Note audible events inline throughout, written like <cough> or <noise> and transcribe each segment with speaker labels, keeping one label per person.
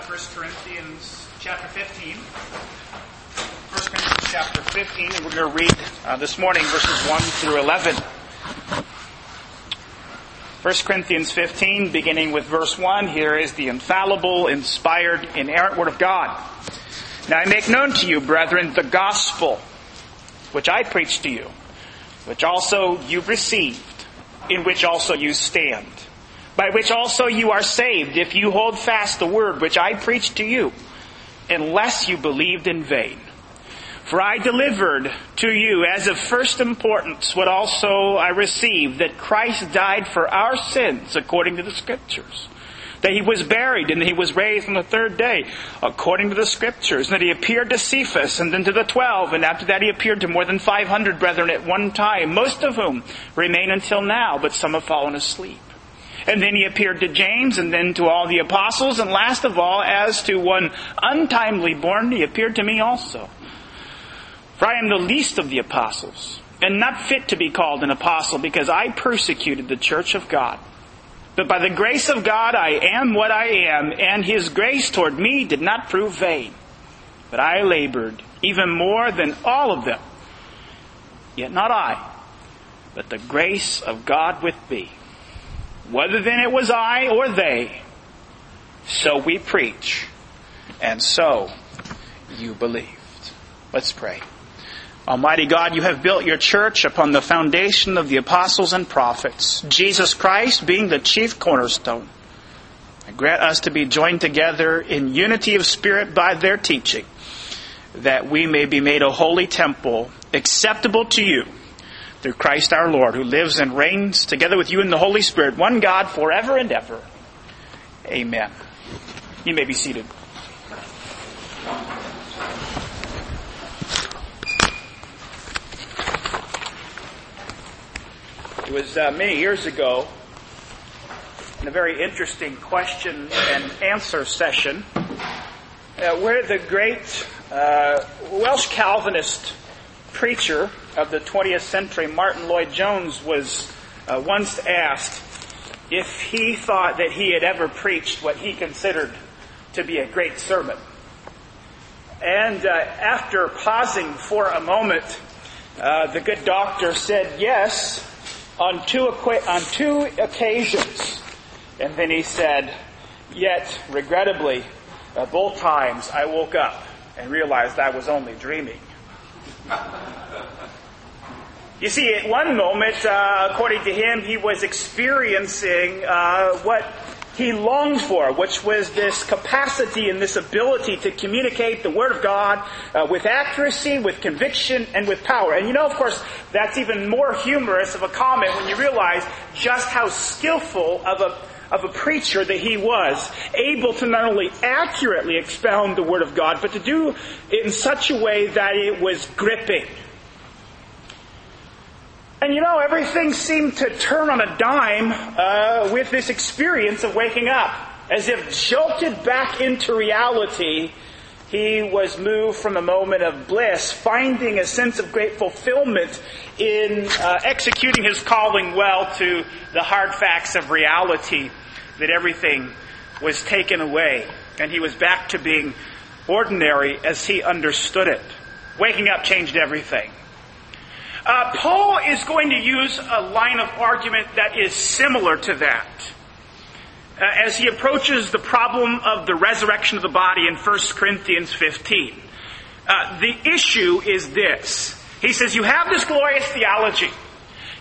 Speaker 1: to 1 Corinthians chapter 15. 1 Corinthians chapter 15, and we're going to read uh, this morning verses 1 through 11. 1 Corinthians 15, beginning with verse 1, here is the infallible, inspired, inerrant Word of God. Now I make known to you, brethren, the gospel which I preached to you, which also you received, in which also you stand by which also you are saved if you hold fast the word which I preached to you, unless you believed in vain. For I delivered to you as of first importance what also I received, that Christ died for our sins according to the scriptures. That he was buried and that he was raised on the third day according to the scriptures. And that he appeared to Cephas and then to the twelve. And after that he appeared to more than 500 brethren at one time, most of whom remain until now, but some have fallen asleep. And then he appeared to James and then to all the apostles. And last of all, as to one untimely born, he appeared to me also. For I am the least of the apostles and not fit to be called an apostle because I persecuted the church of God. But by the grace of God I am what I am and his grace toward me did not prove vain. But I labored even more than all of them. Yet not I, but the grace of God with me. Whether then it was I or they, so we preach, and so you believed. Let's pray. Almighty God, you have built your church upon the foundation of the apostles and prophets, Jesus Christ being the chief cornerstone. And grant us to be joined together in unity of spirit by their teaching, that we may be made a holy temple acceptable to you through Christ our Lord, who lives and reigns together with you in the Holy Spirit, one God forever and ever. Amen. You may be seated. It was uh, many years ago in a very interesting question and answer session uh, where the great uh, Welsh Calvinist preacher of the 20th century, Martyn Lloyd-Jones, was uh, once asked if he thought that he had ever preached what he considered to be a great sermon. And uh, after pausing for a moment, uh, the good doctor said yes on two, on two occasions. And then he said, yet, regrettably, uh, both times I woke up and realized I was only dreaming. <laughs> You see, at one moment, uh, according to him, he was experiencing uh, what he longed for, which was this capacity and this ability to communicate the Word of God uh, with accuracy, with conviction, and with power. And you know, of course, that's even more humorous of a comment when you realize just how skillful of a of a preacher that he was, able to not only accurately expound the Word of God, but to do it in such a way that it was gripping. And you know, everything seemed to turn on a dime uh, with this experience of waking up. As if jolted back into reality, he was moved from a moment of bliss, finding a sense of great fulfillment in uh, executing his calling well to the hard facts of reality that everything was taken away. And he was back to being ordinary as he understood it. Waking up changed everything. Uh, Paul is going to use a line of argument that is similar to that. Uh, as he approaches the problem of the resurrection of the body in 1 Corinthians 15. Uh, the issue is this. He says, You have this glorious theology.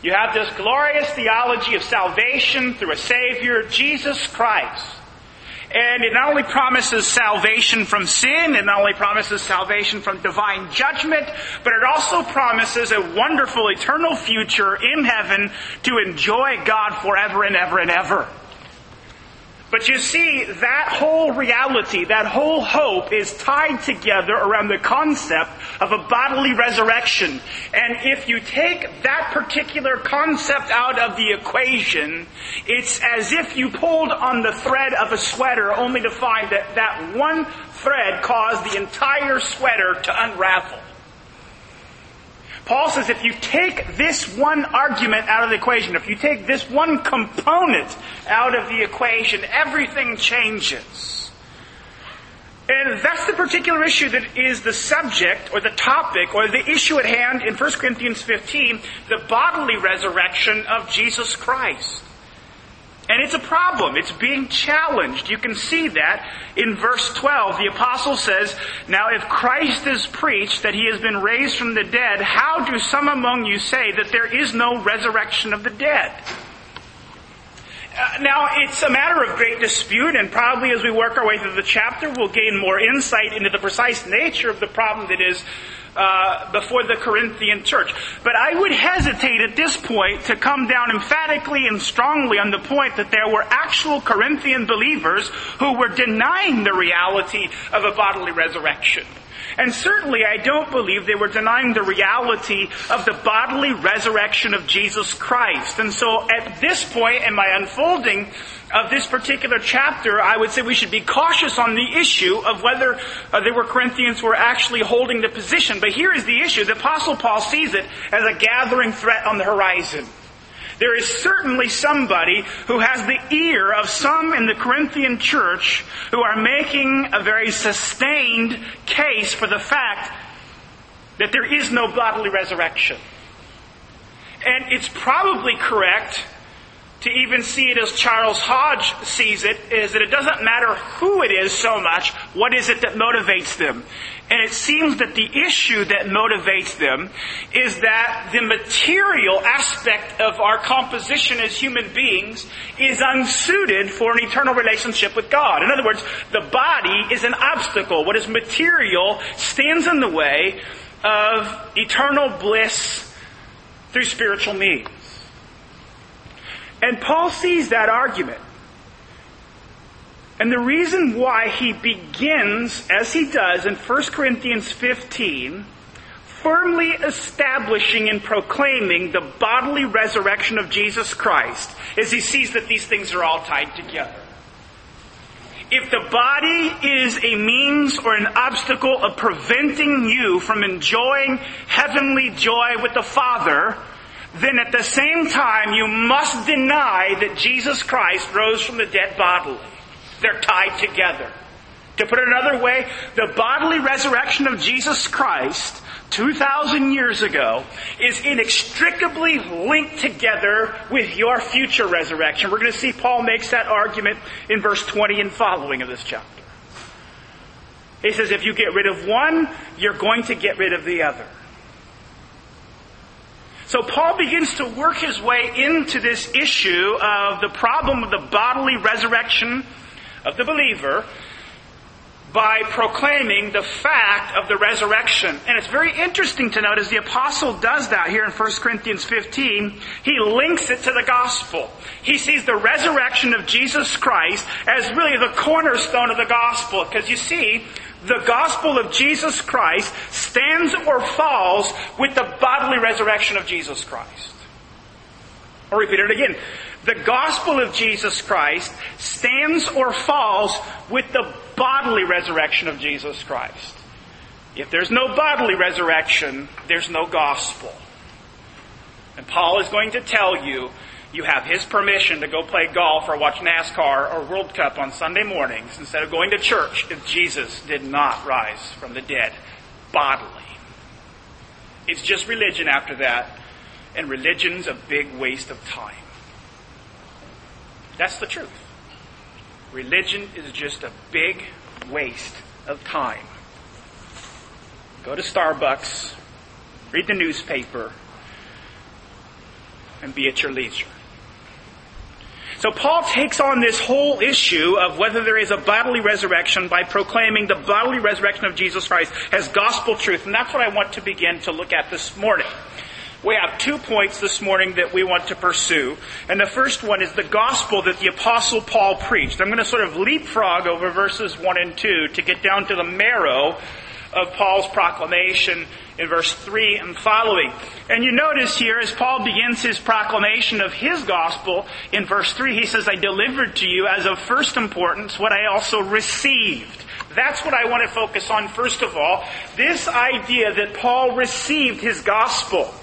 Speaker 1: You have this glorious theology of salvation through a Savior, Jesus Christ. And it not only promises salvation from sin, it not only promises salvation from divine judgment, but it also promises a wonderful eternal future in heaven to enjoy God forever and ever and ever. But you see, that whole reality, that whole hope is tied together around the concept of a bodily resurrection. And if you take that particular concept out of the equation, it's as if you pulled on the thread of a sweater only to find that that one thread caused the entire sweater to unravel. Paul says if you take this one argument out of the equation, if you take this one component out of the equation, everything changes. And that's the particular issue that is the subject or the topic or the issue at hand in 1 Corinthians 15, the bodily resurrection of Jesus Christ. And it's a problem. It's being challenged. You can see that in verse 12. The apostle says, Now if Christ is preached that he has been raised from the dead, how do some among you say that there is no resurrection of the dead? Uh, now, it's a matter of great dispute, and probably as we work our way through the chapter, we'll gain more insight into the precise nature of the problem that is uh, before the Corinthian church. But I would hesitate at this point to come down emphatically and strongly on the point that there were actual Corinthian believers who were denying the reality of a bodily resurrection. And certainly I don't believe they were denying the reality of the bodily resurrection of Jesus Christ. And so at this point in my unfolding of this particular chapter, I would say we should be cautious on the issue of whether uh, were Corinthians were actually holding the position. But here is the issue. The apostle Paul sees it as a gathering threat on the horizon. There is certainly somebody who has the ear of some in the Corinthian church who are making a very sustained case for the fact that there is no bodily resurrection. And it's probably correct to even see it as Charles Hodge sees it, is that it doesn't matter who it is so much, what is it that motivates them? And it seems that the issue that motivates them is that the material aspect of our composition as human beings is unsuited for an eternal relationship with God. In other words, the body is an obstacle. What is material stands in the way of eternal bliss through spiritual means. And Paul sees that argument. And the reason why he begins, as he does in 1 Corinthians 15, firmly establishing and proclaiming the bodily resurrection of Jesus Christ, is he sees that these things are all tied together. If the body is a means or an obstacle of preventing you from enjoying heavenly joy with the Father, then at the same time you must deny that Jesus Christ rose from the dead bodily. They're tied together. To put it another way, the bodily resurrection of Jesus Christ 2,000 years ago is inextricably linked together with your future resurrection. We're going to see Paul makes that argument in verse 20 and following of this chapter. He says, if you get rid of one, you're going to get rid of the other. So Paul begins to work his way into this issue of the problem of the bodily resurrection of the believer by proclaiming the fact of the resurrection. And it's very interesting to note as the apostle does that here in 1 Corinthians 15, he links it to the gospel. He sees the resurrection of Jesus Christ as really the cornerstone of the gospel. Because you see, the gospel of Jesus Christ stands or falls with the bodily resurrection of Jesus Christ. I'll repeat it again. The gospel of Jesus Christ stands or falls with the bodily resurrection of Jesus Christ. If there's no bodily resurrection, there's no gospel. And Paul is going to tell you, you have his permission to go play golf or watch NASCAR or World Cup on Sunday mornings instead of going to church if Jesus did not rise from the dead bodily. It's just religion after that, and religion's a big waste of time. That's the truth. Religion is just a big waste of time. Go to Starbucks, read the newspaper, and be at your leisure. So Paul takes on this whole issue of whether there is a bodily resurrection by proclaiming the bodily resurrection of Jesus Christ as gospel truth. And that's what I want to begin to look at this morning. We have two points this morning that we want to pursue. And the first one is the gospel that the apostle Paul preached. I'm going to sort of leapfrog over verses 1 and 2 to get down to the marrow of Paul's proclamation in verse 3 and following. And you notice here as Paul begins his proclamation of his gospel in verse 3, he says, I delivered to you as of first importance what I also received. That's what I want to focus on first of all. This idea that Paul received his gospel.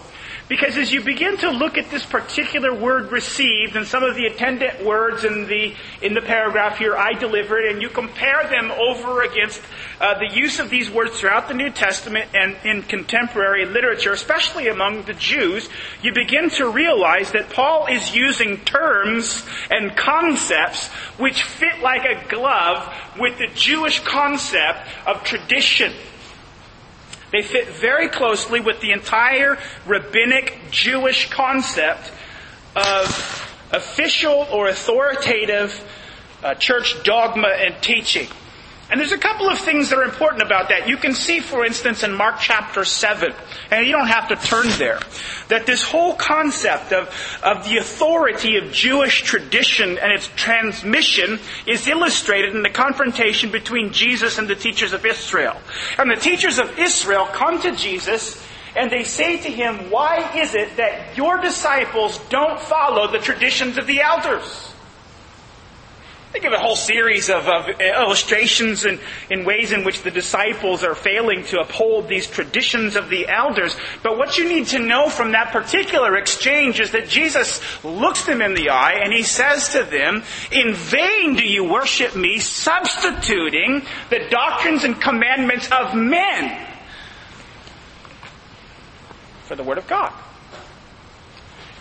Speaker 1: Because as you begin to look at this particular word received and some of the attendant words in the, in the paragraph here, I delivered, and you compare them over against uh, the use of these words throughout the New Testament and in contemporary literature, especially among the Jews, you begin to realize that Paul is using terms and concepts which fit like a glove with the Jewish concept of tradition. They fit very closely with the entire rabbinic Jewish concept of official or authoritative uh, church dogma and teaching. And there's a couple of things that are important about that. You can see, for instance, in Mark chapter 7, and you don't have to turn there, that this whole concept of, of the authority of Jewish tradition and its transmission is illustrated in the confrontation between Jesus and the teachers of Israel. And the teachers of Israel come to Jesus and they say to him, why is it that your disciples don't follow the traditions of the elders? They give a whole series of, of illustrations and in ways in which the disciples are failing to uphold these traditions of the elders. But what you need to know from that particular exchange is that Jesus looks them in the eye and he says to them, In vain do you worship me, substituting the doctrines and commandments of men for the Word of God.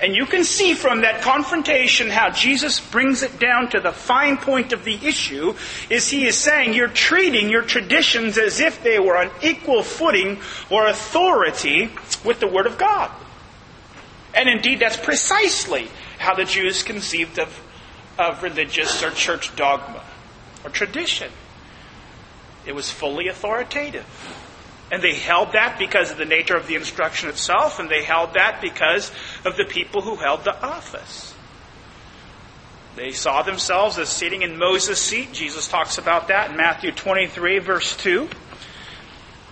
Speaker 1: And you can see from that confrontation how Jesus brings it down to the fine point of the issue is he is saying you're treating your traditions as if they were on equal footing or authority with the Word of God. And indeed that's precisely how the Jews conceived of, of religious or church dogma or tradition. It was fully authoritative. And they held that because of the nature of the instruction itself, and they held that because of the people who held the office. They saw themselves as sitting in Moses' seat. Jesus talks about that in Matthew 23, verse 2.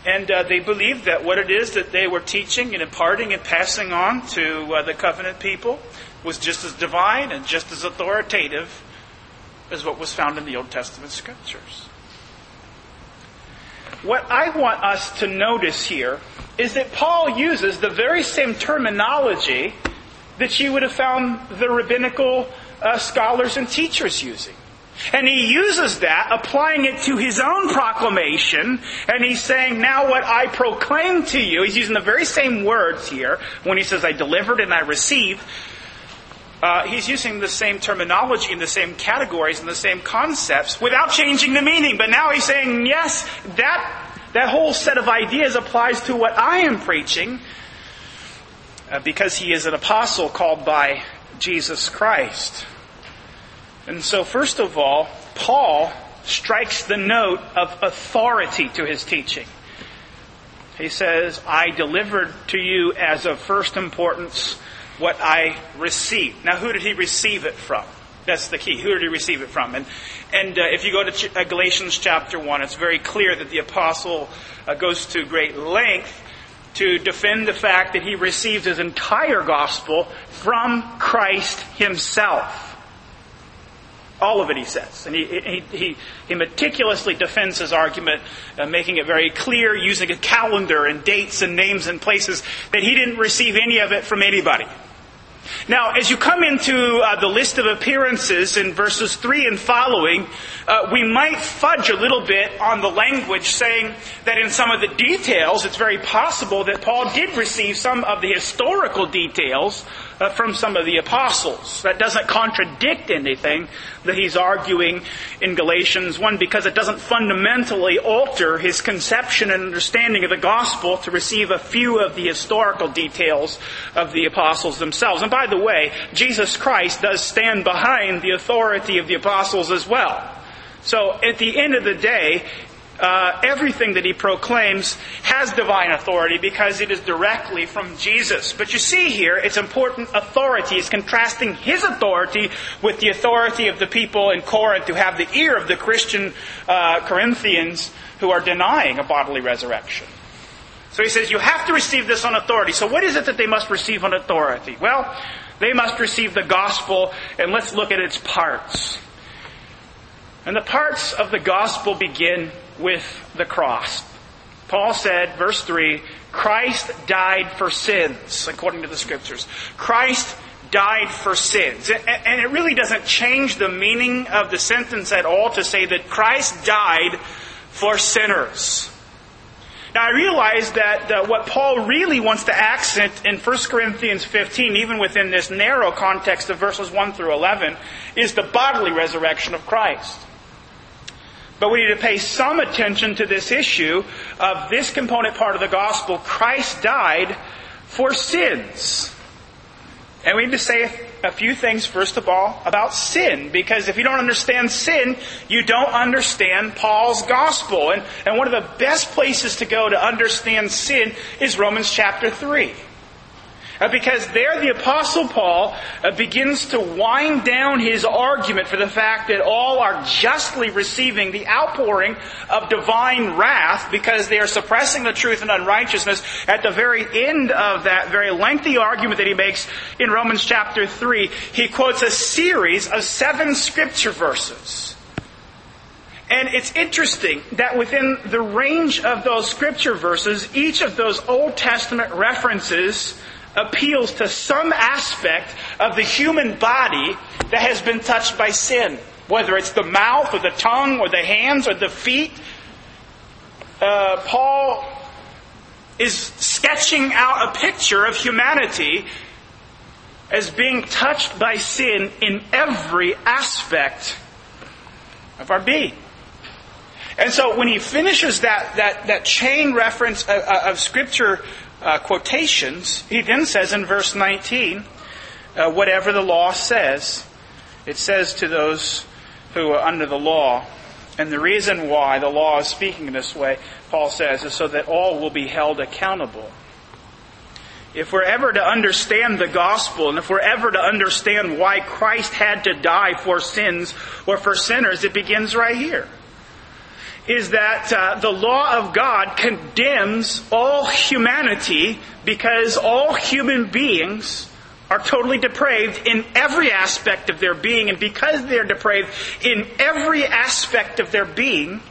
Speaker 1: And uh, they believed that what it is that they were teaching and imparting and passing on to uh, the covenant people was just as divine and just as authoritative as what was found in the Old Testament scriptures. What I want us to notice here is that Paul uses the very same terminology that you would have found the rabbinical uh, scholars and teachers using. And he uses that, applying it to his own proclamation, and he's saying, now what I proclaim to you, he's using the very same words here when he says, I delivered and I received. Uh, he's using the same terminology and the same categories and the same concepts without changing the meaning. But now he's saying, yes, that, that whole set of ideas applies to what I am preaching uh, because he is an apostle called by Jesus Christ. And so, first of all, Paul strikes the note of authority to his teaching. He says, I delivered to you as of first importance what I received. Now, who did he receive it from? That's the key. Who did he receive it from? And, and uh, if you go to Ch- uh, Galatians chapter 1, it's very clear that the apostle uh, goes to great length to defend the fact that he received his entire gospel from Christ himself. All of it, he says. And he, he, he, he meticulously defends his argument, uh, making it very clear, using a calendar and dates and names and places, that he didn't receive any of it from anybody. Now, as you come into uh, the list of appearances in verses 3 and following, uh, we might fudge a little bit on the language, saying that in some of the details, it's very possible that Paul did receive some of the historical details uh, from some of the apostles. That doesn't contradict anything that he's arguing in Galatians 1 because it doesn't fundamentally alter his conception and understanding of the gospel to receive a few of the historical details of the apostles themselves. And by the way, Jesus Christ does stand behind the authority of the apostles as well. So at the end of the day, uh, everything that he proclaims has divine authority because it is directly from Jesus. But you see here, it's important authority. It's contrasting his authority with the authority of the people in Corinth who have the ear of the Christian uh, Corinthians who are denying a bodily resurrection. So he says, you have to receive this on authority. So what is it that they must receive on authority? Well, they must receive the gospel, and let's look at its parts. And the parts of the gospel begin with the cross. Paul said, verse 3, Christ died for sins, according to the scriptures. Christ died for sins. And it really doesn't change the meaning of the sentence at all to say that Christ died for sinners. Now I realize that uh, what Paul really wants to accent in 1 Corinthians 15, even within this narrow context of verses 1 through 11, is the bodily resurrection of Christ. But we need to pay some attention to this issue of this component part of the gospel. Christ died for sins. And we need to say a few things, first of all, about sin, because if you don't understand sin, you don't understand Paul's gospel. And, and one of the best places to go to understand sin is Romans chapter 3. Uh, because there the Apostle Paul uh, begins to wind down his argument for the fact that all are justly receiving the outpouring of divine wrath because they are suppressing the truth and unrighteousness. At the very end of that very lengthy argument that he makes in Romans chapter 3, he quotes a series of seven scripture verses. And it's interesting that within the range of those scripture verses, each of those Old Testament references appeals to some aspect of the human body that has been touched by sin. Whether it's the mouth or the tongue or the hands or the feet. Uh, Paul is sketching out a picture of humanity as being touched by sin in every aspect of our being. And so when he finishes that, that, that chain reference of, of Scripture uh, quotations, he then says in verse 19, uh, whatever the law says, it says to those who are under the law. And the reason why the law is speaking this way, Paul says, is so that all will be held accountable. If we're ever to understand the gospel, and if we're ever to understand why Christ had to die for sins or for sinners, it begins right here is that uh, the law of God condemns all humanity because all human beings are totally depraved in every aspect of their being. And because they're depraved in every aspect of their being,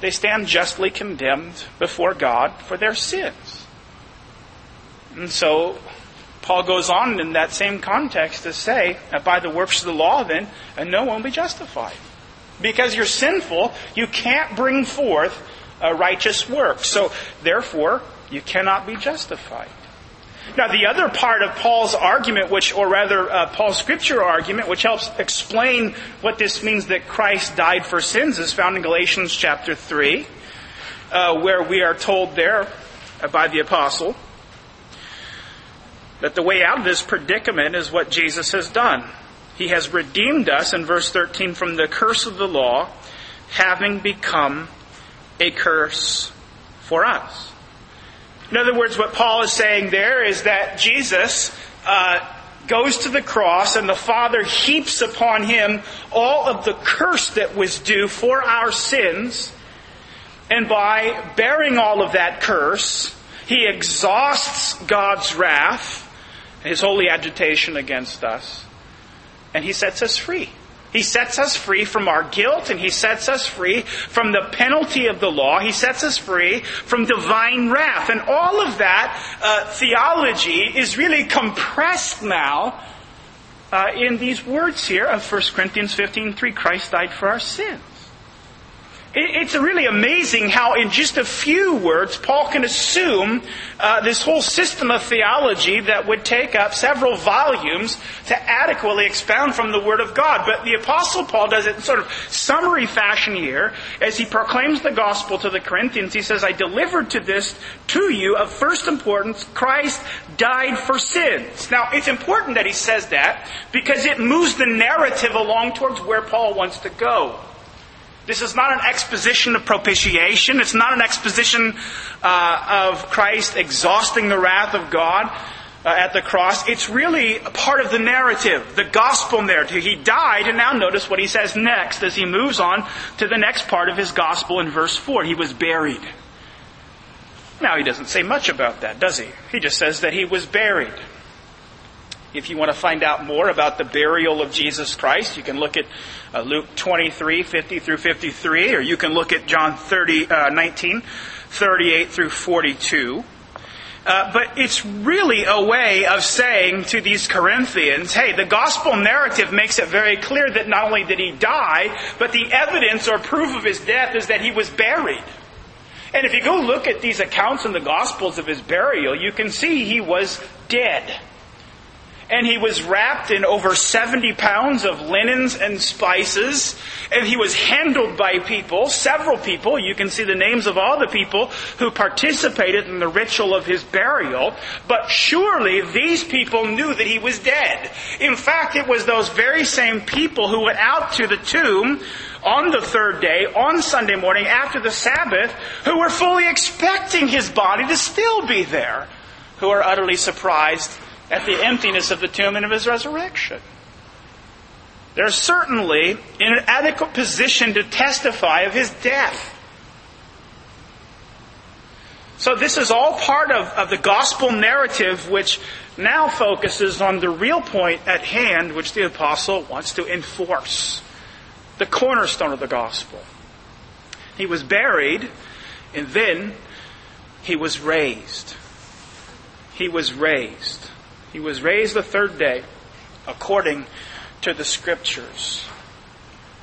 Speaker 1: they stand justly condemned before God for their sins. And so, Paul goes on in that same context to say, by the works of the law, then, no one will be justified. Because you're sinful, you can't bring forth a righteous work. So, therefore, you cannot be justified. Now, the other part of Paul's argument, which, or rather, uh, Paul's scripture argument, which helps explain what this means that Christ died for sins, is found in Galatians chapter 3, uh, where we are told there uh, by the apostle that the way out of this predicament is what Jesus has done. He has redeemed us, in verse 13, from the curse of the law, having become a curse for us. In other words, what Paul is saying there is that Jesus uh, goes to the cross and the Father heaps upon him all of the curse that was due for our sins. And by bearing all of that curse, he exhausts God's wrath, his holy agitation against us and He sets us free. He sets us free from our guilt and He sets us free from the penalty of the law. He sets us free from divine wrath. And all of that uh, theology is really compressed now uh, in these words here of 1 Corinthians 15.3, Christ died for our sins. It's really amazing how, in just a few words, Paul can assume uh, this whole system of theology that would take up several volumes to adequately expound from the Word of God. But the Apostle Paul does it in sort of summary fashion here as he proclaims the gospel to the Corinthians. He says, I delivered to this to you of first importance, Christ died for sins. Now, it's important that he says that because it moves the narrative along towards where Paul wants to go. This is not an exposition of propitiation. It's not an exposition uh, of Christ exhausting the wrath of God uh, at the cross. It's really part of the narrative, the gospel narrative. He died, and now notice what he says next as he moves on to the next part of his gospel in verse 4. He was buried. Now, he doesn't say much about that, does he? He just says that he was buried. If you want to find out more about the burial of Jesus Christ, you can look at uh, Luke 23, 50 through 53, or you can look at John 30, uh, 19, 38 through 42. Uh, but it's really a way of saying to these Corinthians, hey, the gospel narrative makes it very clear that not only did he die, but the evidence or proof of his death is that he was buried. And if you go look at these accounts in the gospels of his burial, you can see he was dead and he was wrapped in over 70 pounds of linens and spices, and he was handled by people, several people, you can see the names of all the people who participated in the ritual of his burial, but surely these people knew that he was dead. In fact, it was those very same people who went out to the tomb on the third day, on Sunday morning, after the Sabbath, who were fully expecting his body to still be there, who are utterly surprised at the emptiness of the tomb and of his resurrection. They're certainly in an adequate position to testify of his death. So this is all part of, of the gospel narrative which now focuses on the real point at hand which the apostle wants to enforce. The cornerstone of the gospel. He was buried and then he was raised. He was raised. He was raised the third day according to the scriptures.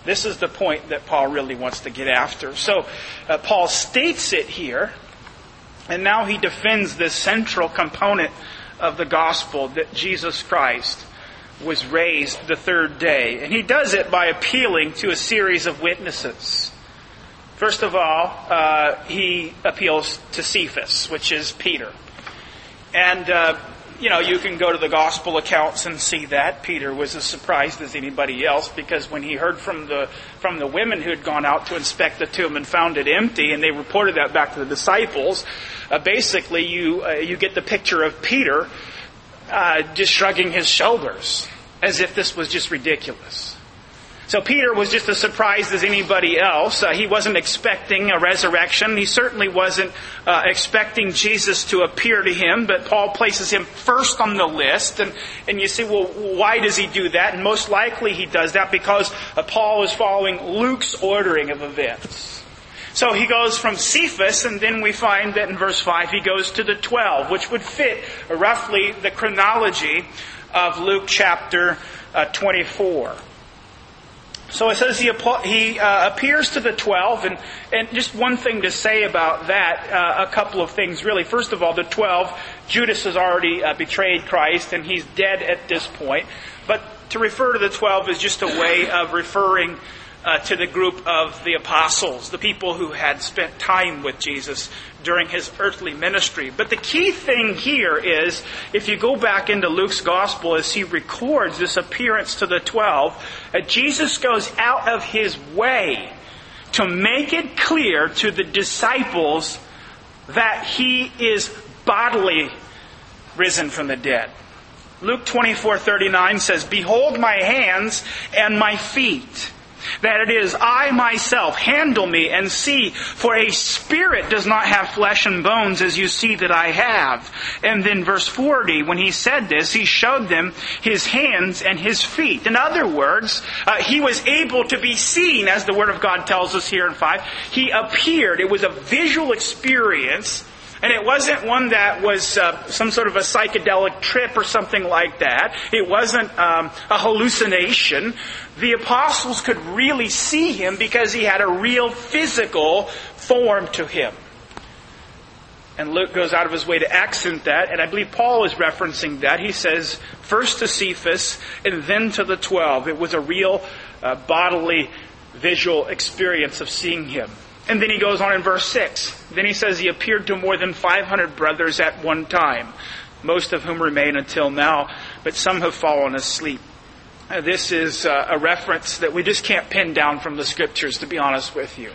Speaker 1: This is the point that Paul really wants to get after. So uh, Paul states it here, and now he defends this central component of the gospel that Jesus Christ was raised the third day. And he does it by appealing to a series of witnesses. First of all, uh, he appeals to Cephas, which is Peter. And uh, you know, you can go to the gospel accounts and see that Peter was as surprised as anybody else because when he heard from the from the women who had gone out to inspect the tomb and found it empty, and they reported that back to the disciples, uh, basically you uh, you get the picture of Peter uh, just shrugging his shoulders as if this was just ridiculous. So Peter was just as surprised as anybody else. Uh, he wasn't expecting a resurrection. He certainly wasn't uh, expecting Jesus to appear to him, but Paul places him first on the list. And, and you say, well, why does he do that? And most likely he does that because uh, Paul is following Luke's ordering of events. So he goes from Cephas, and then we find that in verse 5 he goes to the 12, which would fit roughly the chronology of Luke chapter uh, 24. So it says he, he uh, appears to the twelve, and, and just one thing to say about that, uh, a couple of things really. First of all, the twelve, Judas has already uh, betrayed Christ, and he's dead at this point. But to refer to the twelve is just a way of referring uh, to the group of the apostles, the people who had spent time with Jesus during his earthly ministry. But the key thing here is, if you go back into Luke's gospel as he records this appearance to the twelve, uh, Jesus goes out of his way to make it clear to the disciples that he is bodily risen from the dead. Luke 24:39 says, "Behold my hands and my feet." That it is I myself, handle me and see, for a spirit does not have flesh and bones as you see that I have. And then verse 40, when he said this, he showed them his hands and his feet. In other words, uh, he was able to be seen, as the Word of God tells us here in 5. He appeared. It was a visual experience and it wasn't one that was uh, some sort of a psychedelic trip or something like that. It wasn't um, a hallucination. The apostles could really see him because he had a real physical form to him. And Luke goes out of his way to accent that, and I believe Paul is referencing that. He says, first to Cephas, and then to the twelve. It was a real uh, bodily, visual experience of seeing him. And then he goes on in verse 6. Then he says he appeared to more than 500 brothers at one time, most of whom remain until now, but some have fallen asleep. This is uh, a reference that we just can't pin down from the scriptures, to be honest with you.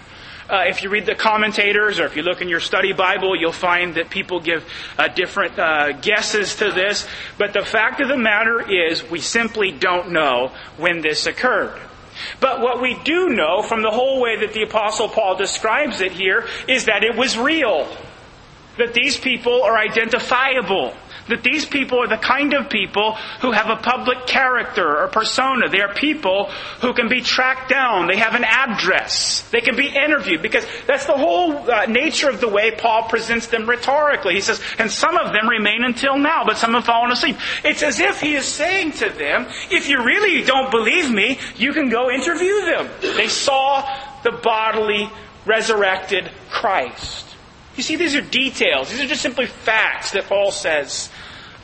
Speaker 1: Uh, if you read the commentators or if you look in your study Bible, you'll find that people give uh, different uh, guesses to this. But the fact of the matter is, we simply don't know when this occurred. But what we do know from the whole way that the Apostle Paul describes it here is that it was real. that these people are identifiable. That these people are the kind of people who have a public character or persona. They are people who can be tracked down. They have an address. They can be interviewed because that's the whole uh, nature of the way Paul presents them rhetorically. He says, and some of them remain until now, but some have fallen asleep. It's as if he is saying to them, if you really don't believe me, you can go interview them. They saw the bodily resurrected Christ. You see, these are details. These are just simply facts that Paul says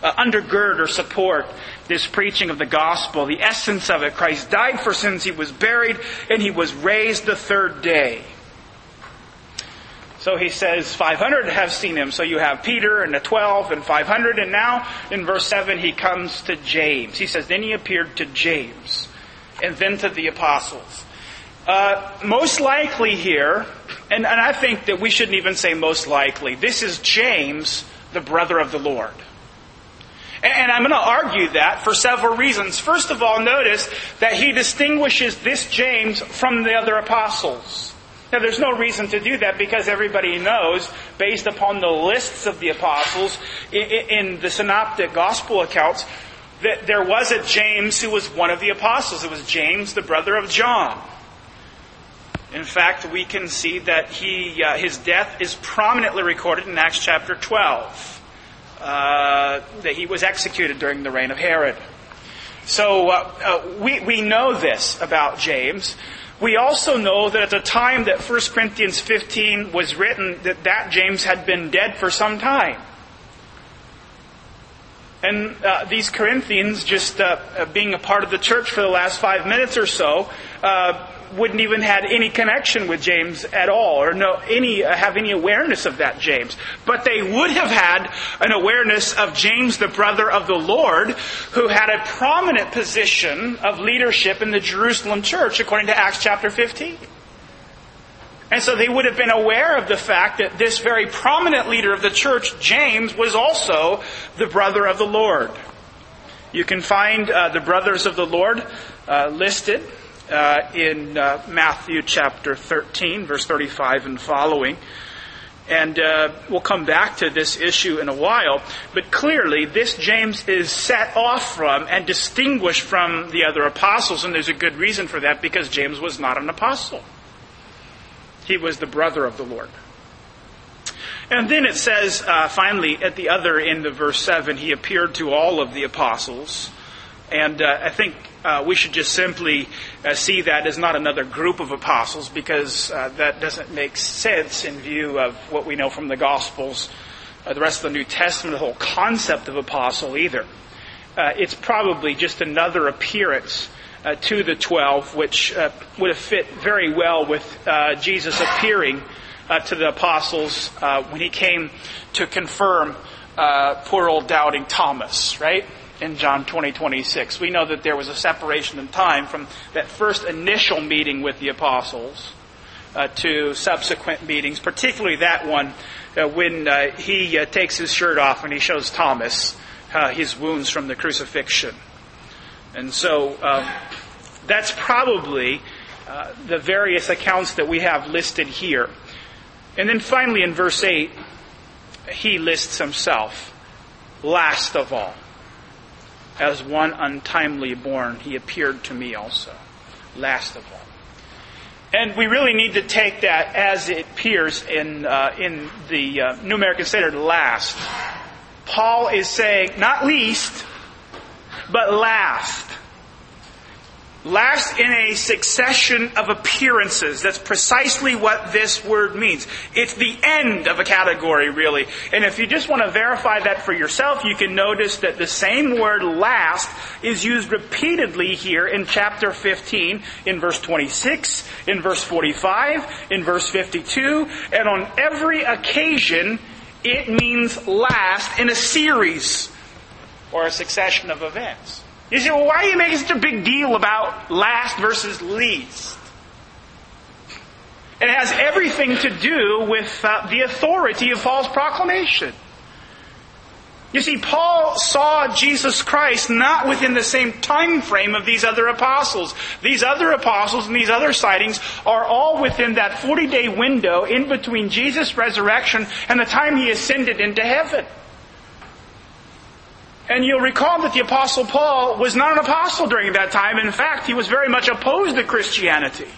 Speaker 1: uh, undergird or support this preaching of the gospel. The essence of it Christ died for sins, he was buried, and he was raised the third day. So he says 500 have seen him. So you have Peter and the 12 and 500. And now in verse 7 he comes to James. He says, Then he appeared to James and then to the apostles. Uh, most likely here, and, and I think that we shouldn't even say most likely, this is James, the brother of the Lord. And, I'm going to argue that for several reasons. First of all, notice that he distinguishes this James from the other apostles. Now, there's no reason to do that because everybody knows, based upon the lists of the apostles in, in the synoptic gospel accounts, that there was a James who was one of the apostles. It was James, the brother of John. In fact, we can see that he, uh, his death is prominently recorded in Acts chapter 12. Uh, that he was executed during the reign of Herod. So uh, uh, we, we know this about James. We also know that at the time that 1 Corinthians 15 was written, that that James had been dead for some time. And uh, these Corinthians, just uh, uh being a part of the church for the last five minutes or so, wouldn't even had any connection with James at all, or no any uh, have any awareness of that James. But they would have had an awareness of James, the brother of the Lord, who had a prominent position of leadership in the Jerusalem church, according to Acts chapter 15. And so they would have been aware of the fact that this very prominent leader of the church, James, was also the brother of the Lord. You can find uh, the brothers of the Lord uh, listed uh, in uh, Matthew chapter 13, verse 35 and following. And uh, we'll come back to this issue in a while. But clearly, this James is set off from and distinguished from the other apostles. And there's a good reason for that because James was not an apostle, he was the brother of the Lord. And then it says, uh, finally, at the other end of verse 7, he appeared to all of the apostles. And uh, I think uh, we should just simply uh, see that as not another group of apostles because uh, that doesn't make sense in view of what we know from the Gospels, uh, the rest of the New Testament, the whole concept of apostle either. Uh, it's probably just another appearance to the twelve, which would have fit very well with Jesus appearing to the apostles when he came to confirm poor old doubting Thomas, right? In John 20, 26. We know that there was a separation in time from that first initial meeting with the apostles uh, to subsequent meetings, particularly that one uh, when uh, he uh, takes his shirt off and he shows Thomas uh, his wounds from the crucifixion. And so um, that's probably uh, the various accounts that we have listed here. And then finally in verse 8, he lists himself last of all as one untimely born, he appeared to me also, last of all. And we really need to take that as it appears in, uh, in the uh, New American Standard last. Paul is saying, not least, but last. Last in a succession of appearances. That's precisely what this word means. It's the end of a category, really. And if you just want to verify that for yourself, you can notice that the same word last is used repeatedly here in chapter 15, in verse 26, in verse 45, in verse 52, and on every occasion, it means last in a series or a succession of events. You say, well, why are you making such a big deal about last versus least? It has everything to do with uh, the authority of Paul's proclamation. You see, Paul saw Jesus Christ not within the same time frame of these other apostles. These other apostles and these other sightings are all within that 40 day window in between Jesus' resurrection and the time he ascended into heaven. And you'll recall that the apostle Paul was not an apostle during that time. In fact, he was very much opposed to Christianity.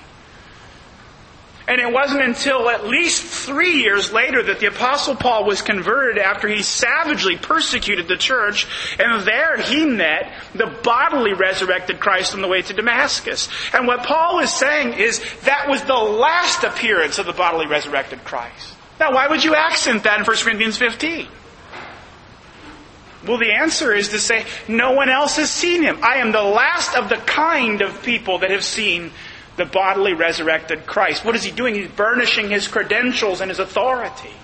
Speaker 1: And it wasn't until at least three years later that the apostle Paul was converted after he savagely persecuted the church. And there he met the bodily resurrected Christ on the way to Damascus. And what Paul is saying is that was the last appearance of the bodily resurrected Christ. Now why would you accent that in 1 Corinthians 15? Well, the answer is to say, no one else has seen him. I am the last of the kind of people that have seen the bodily resurrected Christ. What is he doing? He's burnishing his credentials and his authority.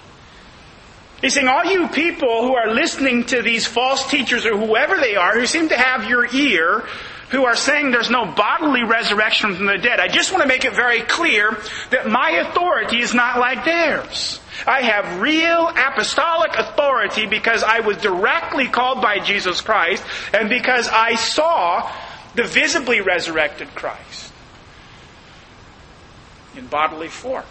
Speaker 1: He's saying, all you people who are listening to these false teachers or whoever they are, who seem to have your ear, who are saying there's no bodily resurrection from the dead, I just want to make it very clear that my authority is not like theirs. I have real apostolic authority because I was directly called by Jesus Christ and because I saw the visibly resurrected Christ in bodily form.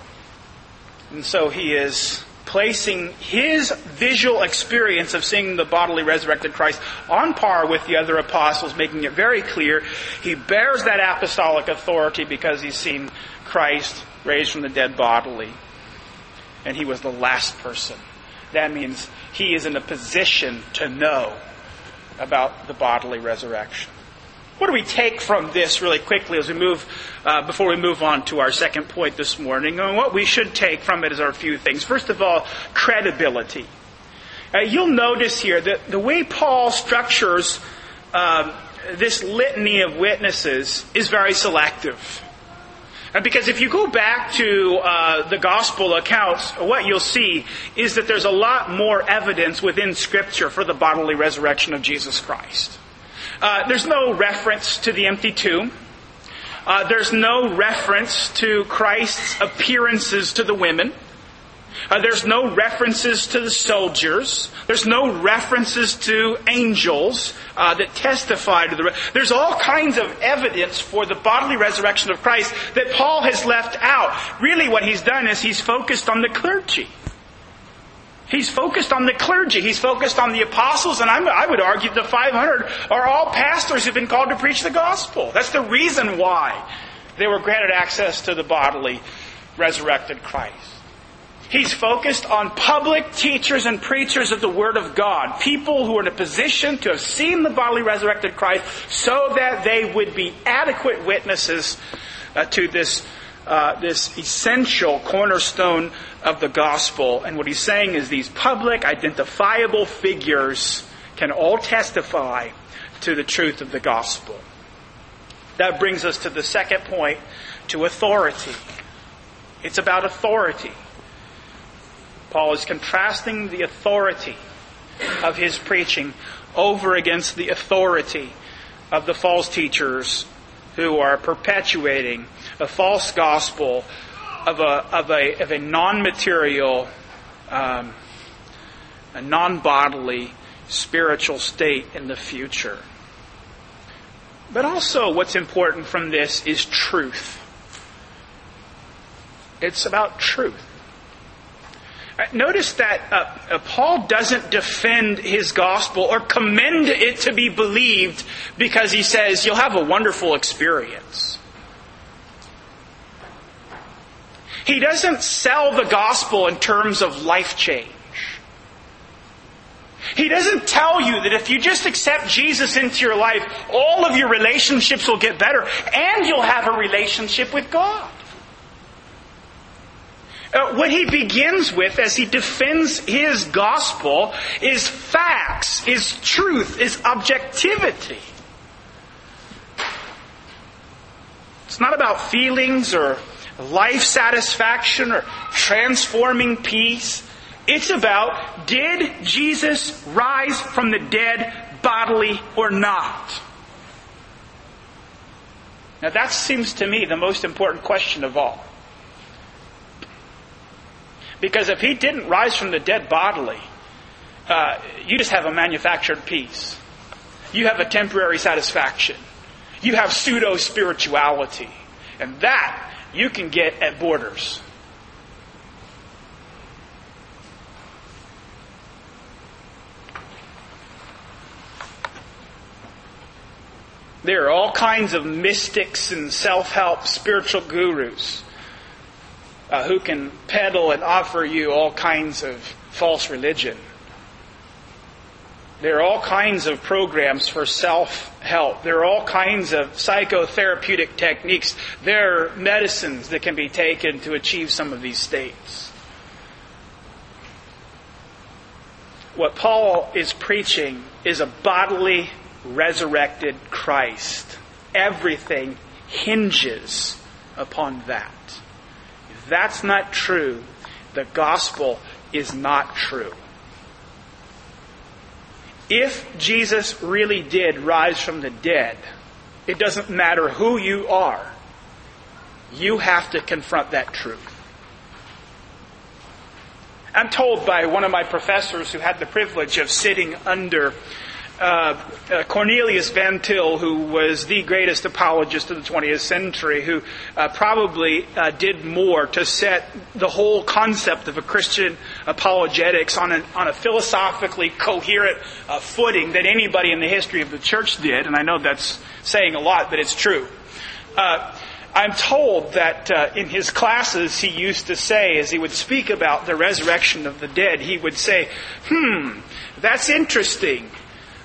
Speaker 1: And so he is placing his visual experience of seeing the bodily resurrected Christ on par with the other apostles, making it very clear he bears that apostolic authority because he's seen Christ raised from the dead bodily. And he was the last person. That means he is in a position to know about the bodily resurrection. What do we take from this really quickly as we move, uh, before we move on to our second point this morning? And what we should take from it is a few things. First of all, credibility. Uh, you'll notice here that the way Paul structures uh, this litany of witnesses is very selective. And because if you go back to uh, the gospel accounts, what you'll see is that there's a lot more evidence within Scripture for the bodily resurrection of Jesus Christ. Uh, there's no reference to the empty tomb. Uh, there's no reference to Christ's appearances to the women. Uh, there's no references to the soldiers. There's no references to angels uh, that testify to the. Re- There's all kinds of evidence for the bodily resurrection of Christ that Paul has left out. Really, what he's done is he's focused on the clergy. He's focused on the clergy. He's focused on the apostles, and I'm, i would argue the 500 are all pastors who've been called to preach the gospel. That's the reason why they were granted access to the bodily resurrected Christ. He's focused on public teachers and preachers of the Word of God. People who are in a position to have seen the bodily resurrected Christ so that they would be adequate witnesses uh, to this uh, this essential cornerstone of the gospel. And what he's saying is these public, identifiable figures can all testify to the truth of the gospel. That brings us to the second point, to authority. It's about authority. Paul is contrasting the authority of his preaching over against the authority of the false teachers who are perpetuating a false gospel of a, of a, of a non-material, um, a non-bodily spiritual state in the future. But also what's important from this is truth. It's about truth. Uh, notice that uh, uh, Paul doesn't defend his gospel or commend it to be believed because he says you'll have a wonderful experience. He doesn't sell the gospel in terms of life change. He doesn't tell you that if you just accept Jesus into your life, all of your relationships will get better and you'll have a relationship with God. Uh, what he begins with as he defends his gospel is facts, is truth, is objectivity. It's not about feelings or life satisfaction or transforming peace. It's about did Jesus rise from the dead bodily or not? Now that seems to me the most important question of all. Because if he didn't rise from the dead bodily, uh, you just have a manufactured peace. You have a temporary satisfaction. You have pseudo spirituality. And that you can get at borders. There are all kinds of mystics and self help spiritual gurus uh, who can peddle and offer you all kinds of false religion. There are all kinds of programs for self help. There are all kinds of psychotherapeutic techniques. There are medicines that can be taken to achieve some of these states. What Paul is preaching is a bodily resurrected Christ. Everything hinges upon that. If that's not true, the gospel is not true. If Jesus really did rise from the dead, it doesn't matter who you are, you have to confront that truth. I'm told by one of my professors who had the privilege of sitting under uh, uh, Cornelius Van Til, who was the greatest apologist of the 20th century, who uh, probably uh, did more to set the whole concept of a Christian apologetics on, an, on a philosophically coherent uh, footing than anybody in the history of the church did. And I know that's saying a lot, but it's true. Uh, I'm told that uh, in his classes he used to say, as he would speak about the resurrection of the dead, he would say, hmm, that's interesting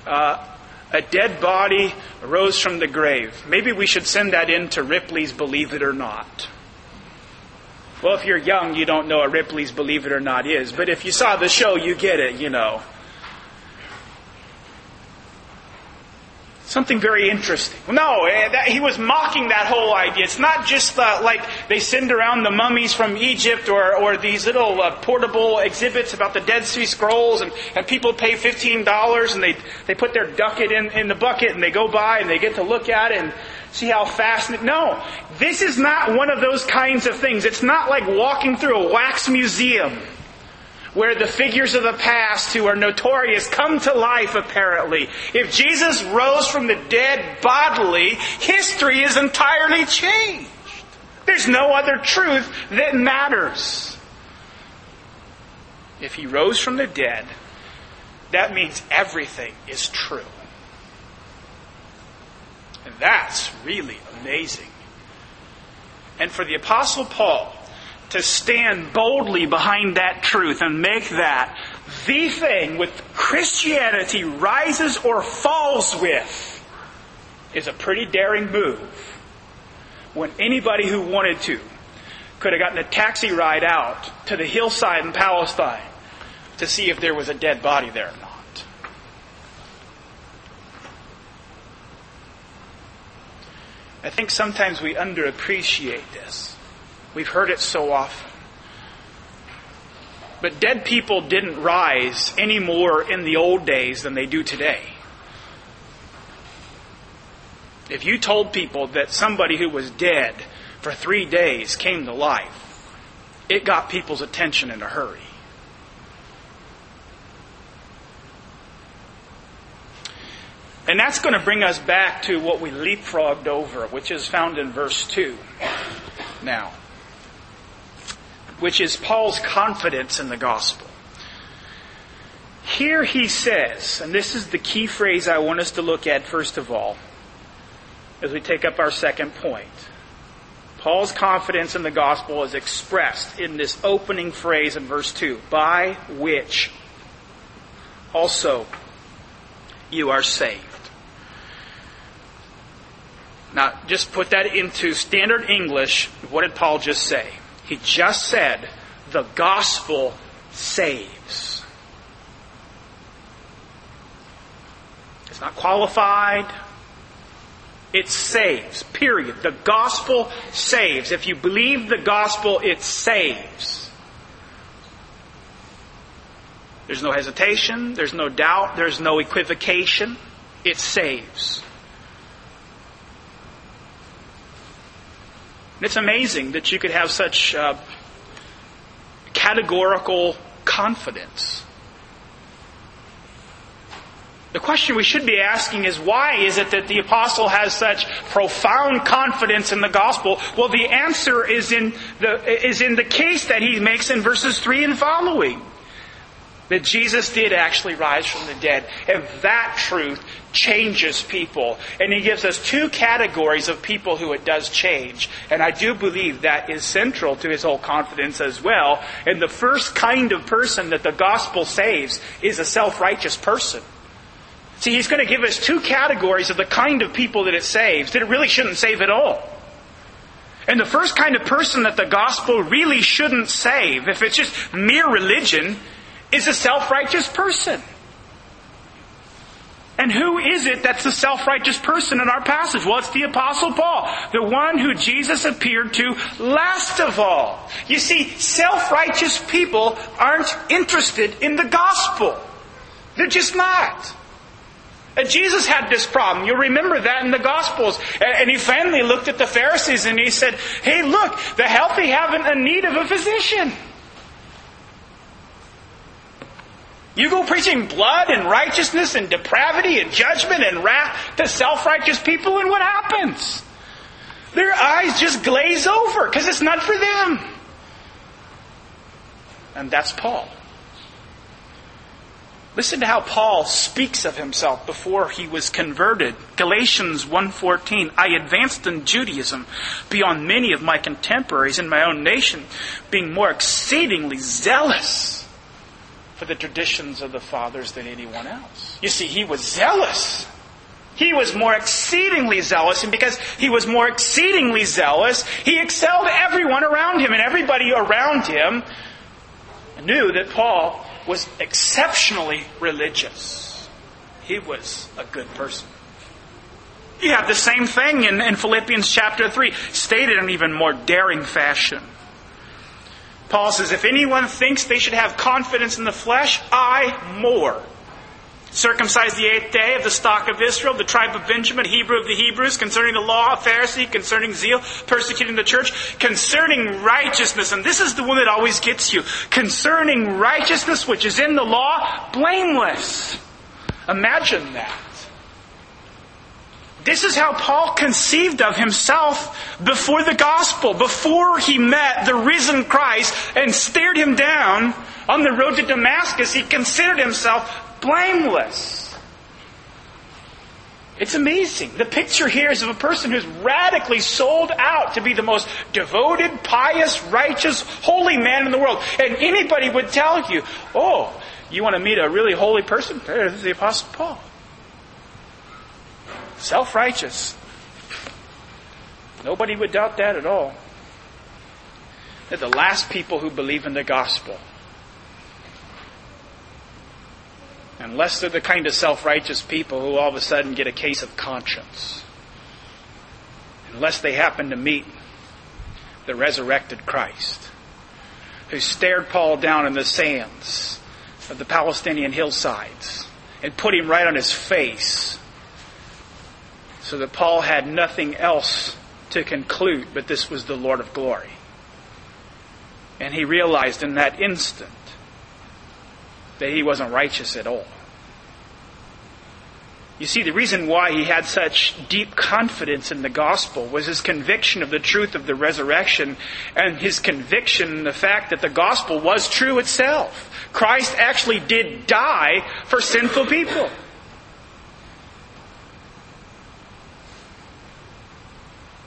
Speaker 1: uh, a dead body rose from the grave. Maybe we should send that in to Ripley's Believe It or Not. Well, if you're young, you don't know what Ripley's Believe It or Not is, but if you saw the show, you get it, you know. Something very interesting. No, eh, that, he was mocking that whole idea. It's not just uh, like they send around the mummies from Egypt or, or these little uh, portable exhibits about the Dead Sea Scrolls and, and people pay $15 and they, they put their ducat in, in the bucket and they go by and they get to look at it and see how fascinating. No, this is not one of those kinds of things. It's not like walking through a wax museum where the figures of the past who are notorious come to life apparently. If Jesus rose from the dead bodily, history is entirely changed. There's no other truth that matters. If he rose from the dead, that means everything is true. And that's really amazing. And for the Apostle Paul to stand boldly behind that truth and make that the thing with Christianity rises or falls with is a pretty daring move. When anybody who wanted to could have gotten a taxi ride out to the hillside in Palestine to see if there was a dead body there or not. I think sometimes we underappreciate this. We've heard it so often. But dead people didn't rise any more in the old days than they do today. If you told people that somebody who was dead for three days came to life, it got people's attention in a hurry. And that's going to bring us back to what we leapfrogged over, which is found in verse 2 now which is Paul's confidence in the gospel. Here he says, and this is the key phrase I want us to look at first of all, as we take up our second point. Paul's confidence in the gospel is expressed in this opening phrase in verse 2 by which also you are saved. Now, just put that into standard English. What did Paul just say? He just said, the gospel saves. It's not qualified. It saves. Period. The gospel saves. If you believe the gospel, it saves. There's no hesitation. There's no doubt. There's no equivocation. It saves. It's amazing that you could have such uh, categorical confidence. The question we should be asking is why is it that the apostle has such profound confidence in the gospel? Well, the answer is in the, is in the case that he makes in verses 3 and following. That Jesus did actually rise from the dead. And that truth changes people. And he gives us two categories of people who it does change. And I do believe that is central to his whole confidence as well. And the first kind of person that the gospel saves is a self-righteous person. See, he's going to give us two categories of the kind of people that it saves, that it really shouldn't save at all. And the first kind of person that the gospel really shouldn't save, if it's just mere religion, is a self-righteous person. And who is it that's the self-righteous person in our passage? Well, it's the apostle Paul, the one who Jesus appeared to last of all. You see, self-righteous people aren't interested in the gospel. They're just not. And Jesus had this problem. You'll remember that in the Gospels. And he finally looked at the Pharisees and he said, Hey, look, the healthy haven't a need of a physician. You go preaching blood and righteousness and depravity and judgment and wrath to self-righteous people and what happens? Their eyes just glaze over because it's not for them. And that's Paul. Listen to how Paul speaks of himself before he was converted. Galatians 1:14, I advanced in Judaism beyond many of my contemporaries in my own nation, being more exceedingly zealous for the traditions of the fathers than anyone else. You see, he was zealous. He was more exceedingly zealous, and because he was more exceedingly zealous, he excelled everyone around him, and everybody around him knew that Paul was exceptionally religious. He was a good person. You have the same thing in, in Philippians chapter 3, stated in an even more daring fashion. Paul says, if anyone thinks they should have confidence in the flesh, I more. Circumcised the eighth day of the stock of Israel, the tribe of Benjamin, Hebrew of the Hebrews, concerning the law, a Pharisee, concerning zeal, persecuting the church, concerning righteousness, and this is the one that always gets you, concerning righteousness which is in the law, blameless. Imagine that. This is how Paul conceived of himself before the gospel, before he met the risen Christ and stared him down on the road to Damascus. He considered himself blameless. It's amazing. The picture here is of a person who's radically sold out to be the most devoted, pious, righteous, holy man in the world. And anybody would tell you, oh, you want to meet a really holy person? There's the Apostle Paul. Self righteous. Nobody would doubt that at all. They're the last people who believe in the gospel. Unless they're the kind of self righteous people who all of a sudden get a case of conscience. Unless they happen to meet the resurrected Christ, who stared Paul down in the sands of the Palestinian hillsides and put him right on his face so that Paul had nothing else to conclude but this was the Lord of glory. And he realized in that instant that he wasn't righteous at all. You see, the reason why he had such deep confidence in the gospel was his conviction of the truth of the resurrection and his conviction in the fact that the gospel was true itself. Christ actually did die for sinful people.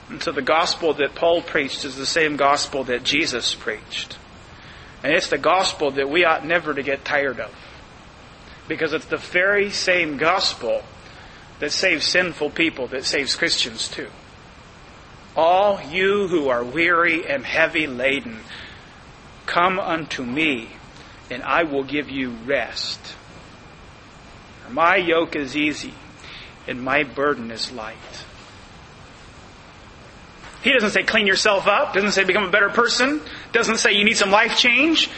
Speaker 1: And so the gospel that Paul preached is the same gospel that Jesus preached. And it's the gospel that we ought never to get tired of. Because it's the very same gospel that saves sinful people, that saves Christians too. All you who are weary and heavy laden, come unto me, and I will give you rest. My yoke is easy, and my burden is light. He doesn't say clean yourself up, doesn't say become a better person, doesn't say you need some life change,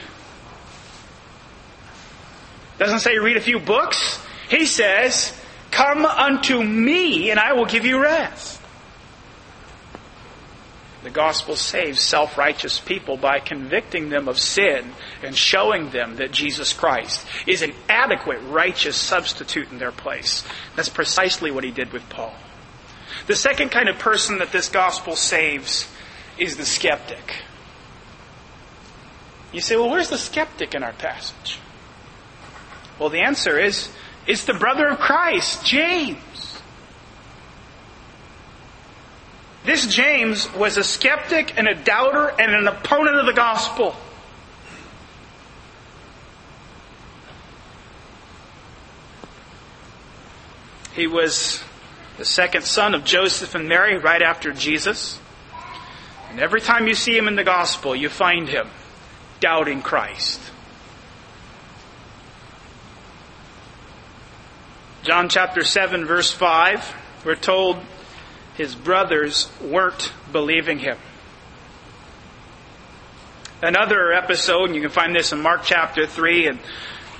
Speaker 1: doesn't say read a few books. He says, come unto me and I will give you rest. The gospel saves self righteous people by convicting them of sin and showing them that Jesus Christ is an adequate, righteous substitute in their place. That's precisely what he did with Paul. The second kind of person that this gospel saves is the skeptic. You say, well, where's the skeptic in our passage? Well, the answer is, it's the brother of Christ, James. This James was a skeptic and a doubter and an opponent of the gospel. He was the second son of Joseph and Mary right after Jesus. And every time you see him in the gospel, you find him doubting Christ. John chapter 7 verse 5, we're told his brothers weren't believing him. Another episode, and you can find this in Mark chapter 3, and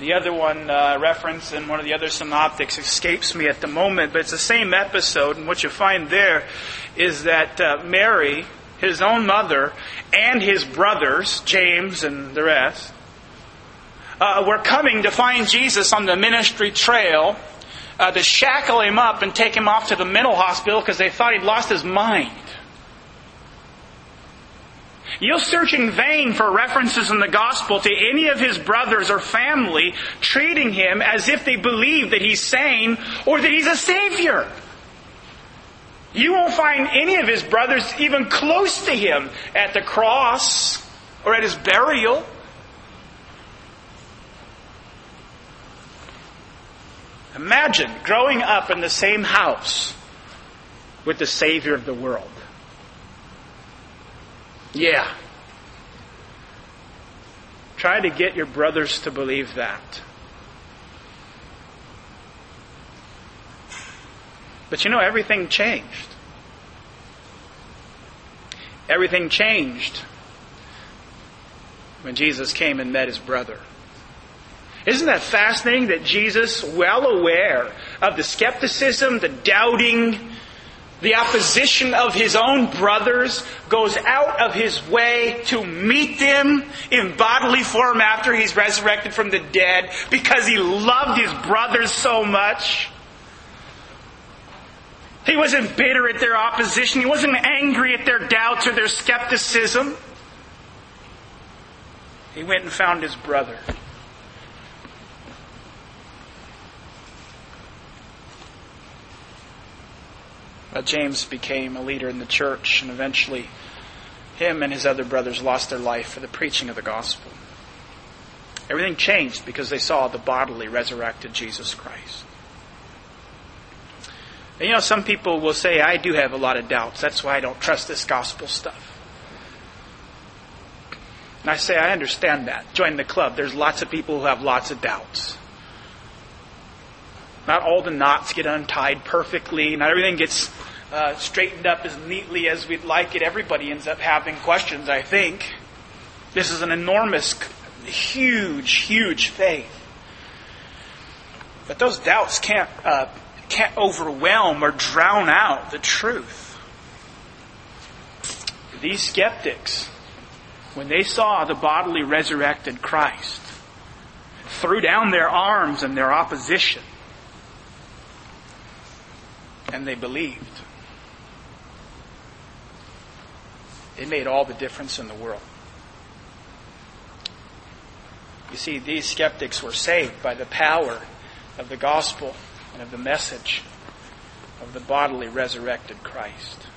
Speaker 1: the other one uh, referenced in one of the other synoptics escapes me at the moment, but it's the same episode, and what you find there is that uh, Mary, his own mother, and his brothers, James and the rest, uh, were coming to find Jesus on the ministry trail uh, to shackle him up and take him off to the mental hospital because they thought he'd lost his mind. You'll search in vain for references in the gospel to any of his brothers or family treating him as if they believe that he's sane or that he's a savior. You won't find any of his brothers even close to him at the cross or at his burial. Imagine growing up in the same house with the Savior of the world. Yeah. Try to get your brothers to believe that. But you know, everything changed. Everything changed when Jesus came and met his brother. Isn't that fascinating that Jesus, well aware of the skepticism, the doubting, the opposition of his own brothers, goes out of his way to meet them in bodily form after he's resurrected from the dead because he loved his brothers so much? He wasn't bitter at their opposition. He wasn't angry at their doubts or their skepticism. He went and found his brother. Uh, James became a leader in the church, and eventually him and his other brothers lost their life for the preaching of the gospel. Everything changed because they saw the bodily resurrected Jesus Christ. And you know, some people will say, I do have a lot of doubts. That's why I don't trust this gospel stuff. And I say, I understand that. Join the club. There's lots of people who have lots of doubts. Not all the knots get untied perfectly. Not everything gets uh, straightened up as neatly as we'd like it. Everybody ends up having questions, I think. This is an enormous, huge, huge faith. But those doubts can't, uh, can't overwhelm or drown out the truth. These skeptics, when they saw the bodily resurrected Christ, threw down their arms in their opposition and they believed. It made all the difference in the world. You see, these skeptics were saved by the power of the gospel and of the message of the bodily resurrected Christ.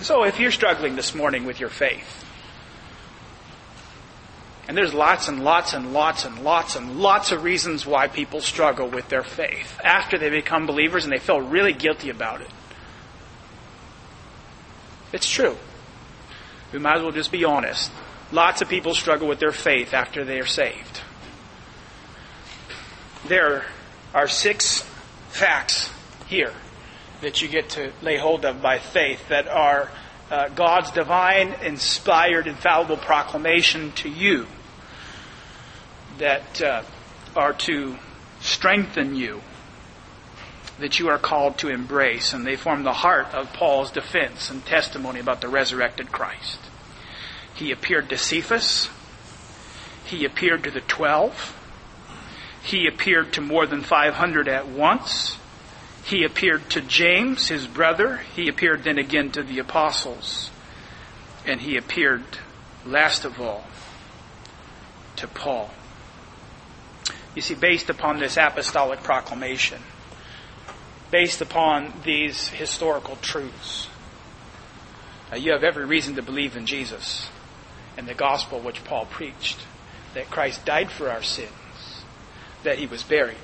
Speaker 1: So if you're struggling this morning with your faith, and there's lots and lots and lots and lots and lots of reasons why people struggle with their faith after they become believers and they feel really guilty about it. It's true. We might as well just be honest. Lots of people struggle with their faith after they are saved. There are six facts here that you get to lay hold of by faith that are uh, God's divine, inspired, infallible proclamation to you that uh, are to strengthen you that you are called to embrace, and they form the heart of Paul's defense and testimony about the resurrected Christ. He appeared to Cephas. He appeared to the twelve. He appeared to more than 500 at once. He appeared to James, his brother. He appeared then again to the apostles. And he appeared, last of all, to Paul. You see, based upon this apostolic proclamation, based upon these historical truths, uh, you have every reason to believe in Jesus and the gospel which Paul preached that Christ died for our sins, that he was buried,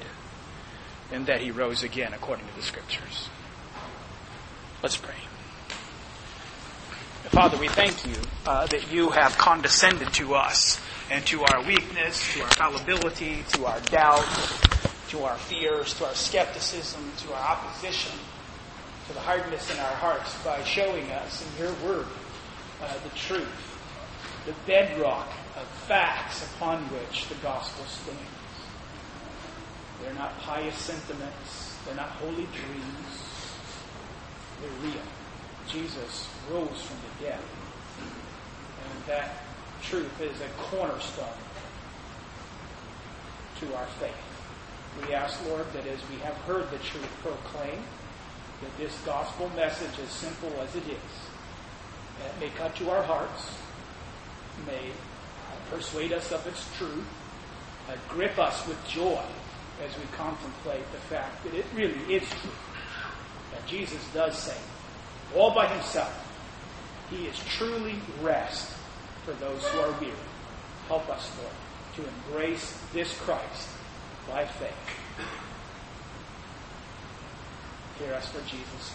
Speaker 1: and that he rose again according to the scriptures. Let's pray. Father, we thank you uh, that you have condescended to us and to our weakness, to our fallibility, to our doubt, to our fears, to our skepticism, to our opposition, to the hardness in our hearts by showing us in your word uh, the truth, the bedrock of facts upon which the gospel stands. They're not pious sentiments. They're not holy dreams. They're real. Jesus rose from the dead. And that truth is a cornerstone to our faith. We ask, Lord, that as we have heard the truth proclaimed, that this gospel message, as simple as it is, that may cut to our hearts, may persuade us of its truth, uh, grip us with joy as we contemplate the fact that it really is true. That Jesus does say, all by himself, he is truly rest for those who are weary. Help us, Lord, to embrace this Christ by faith. Hear us for Jesus'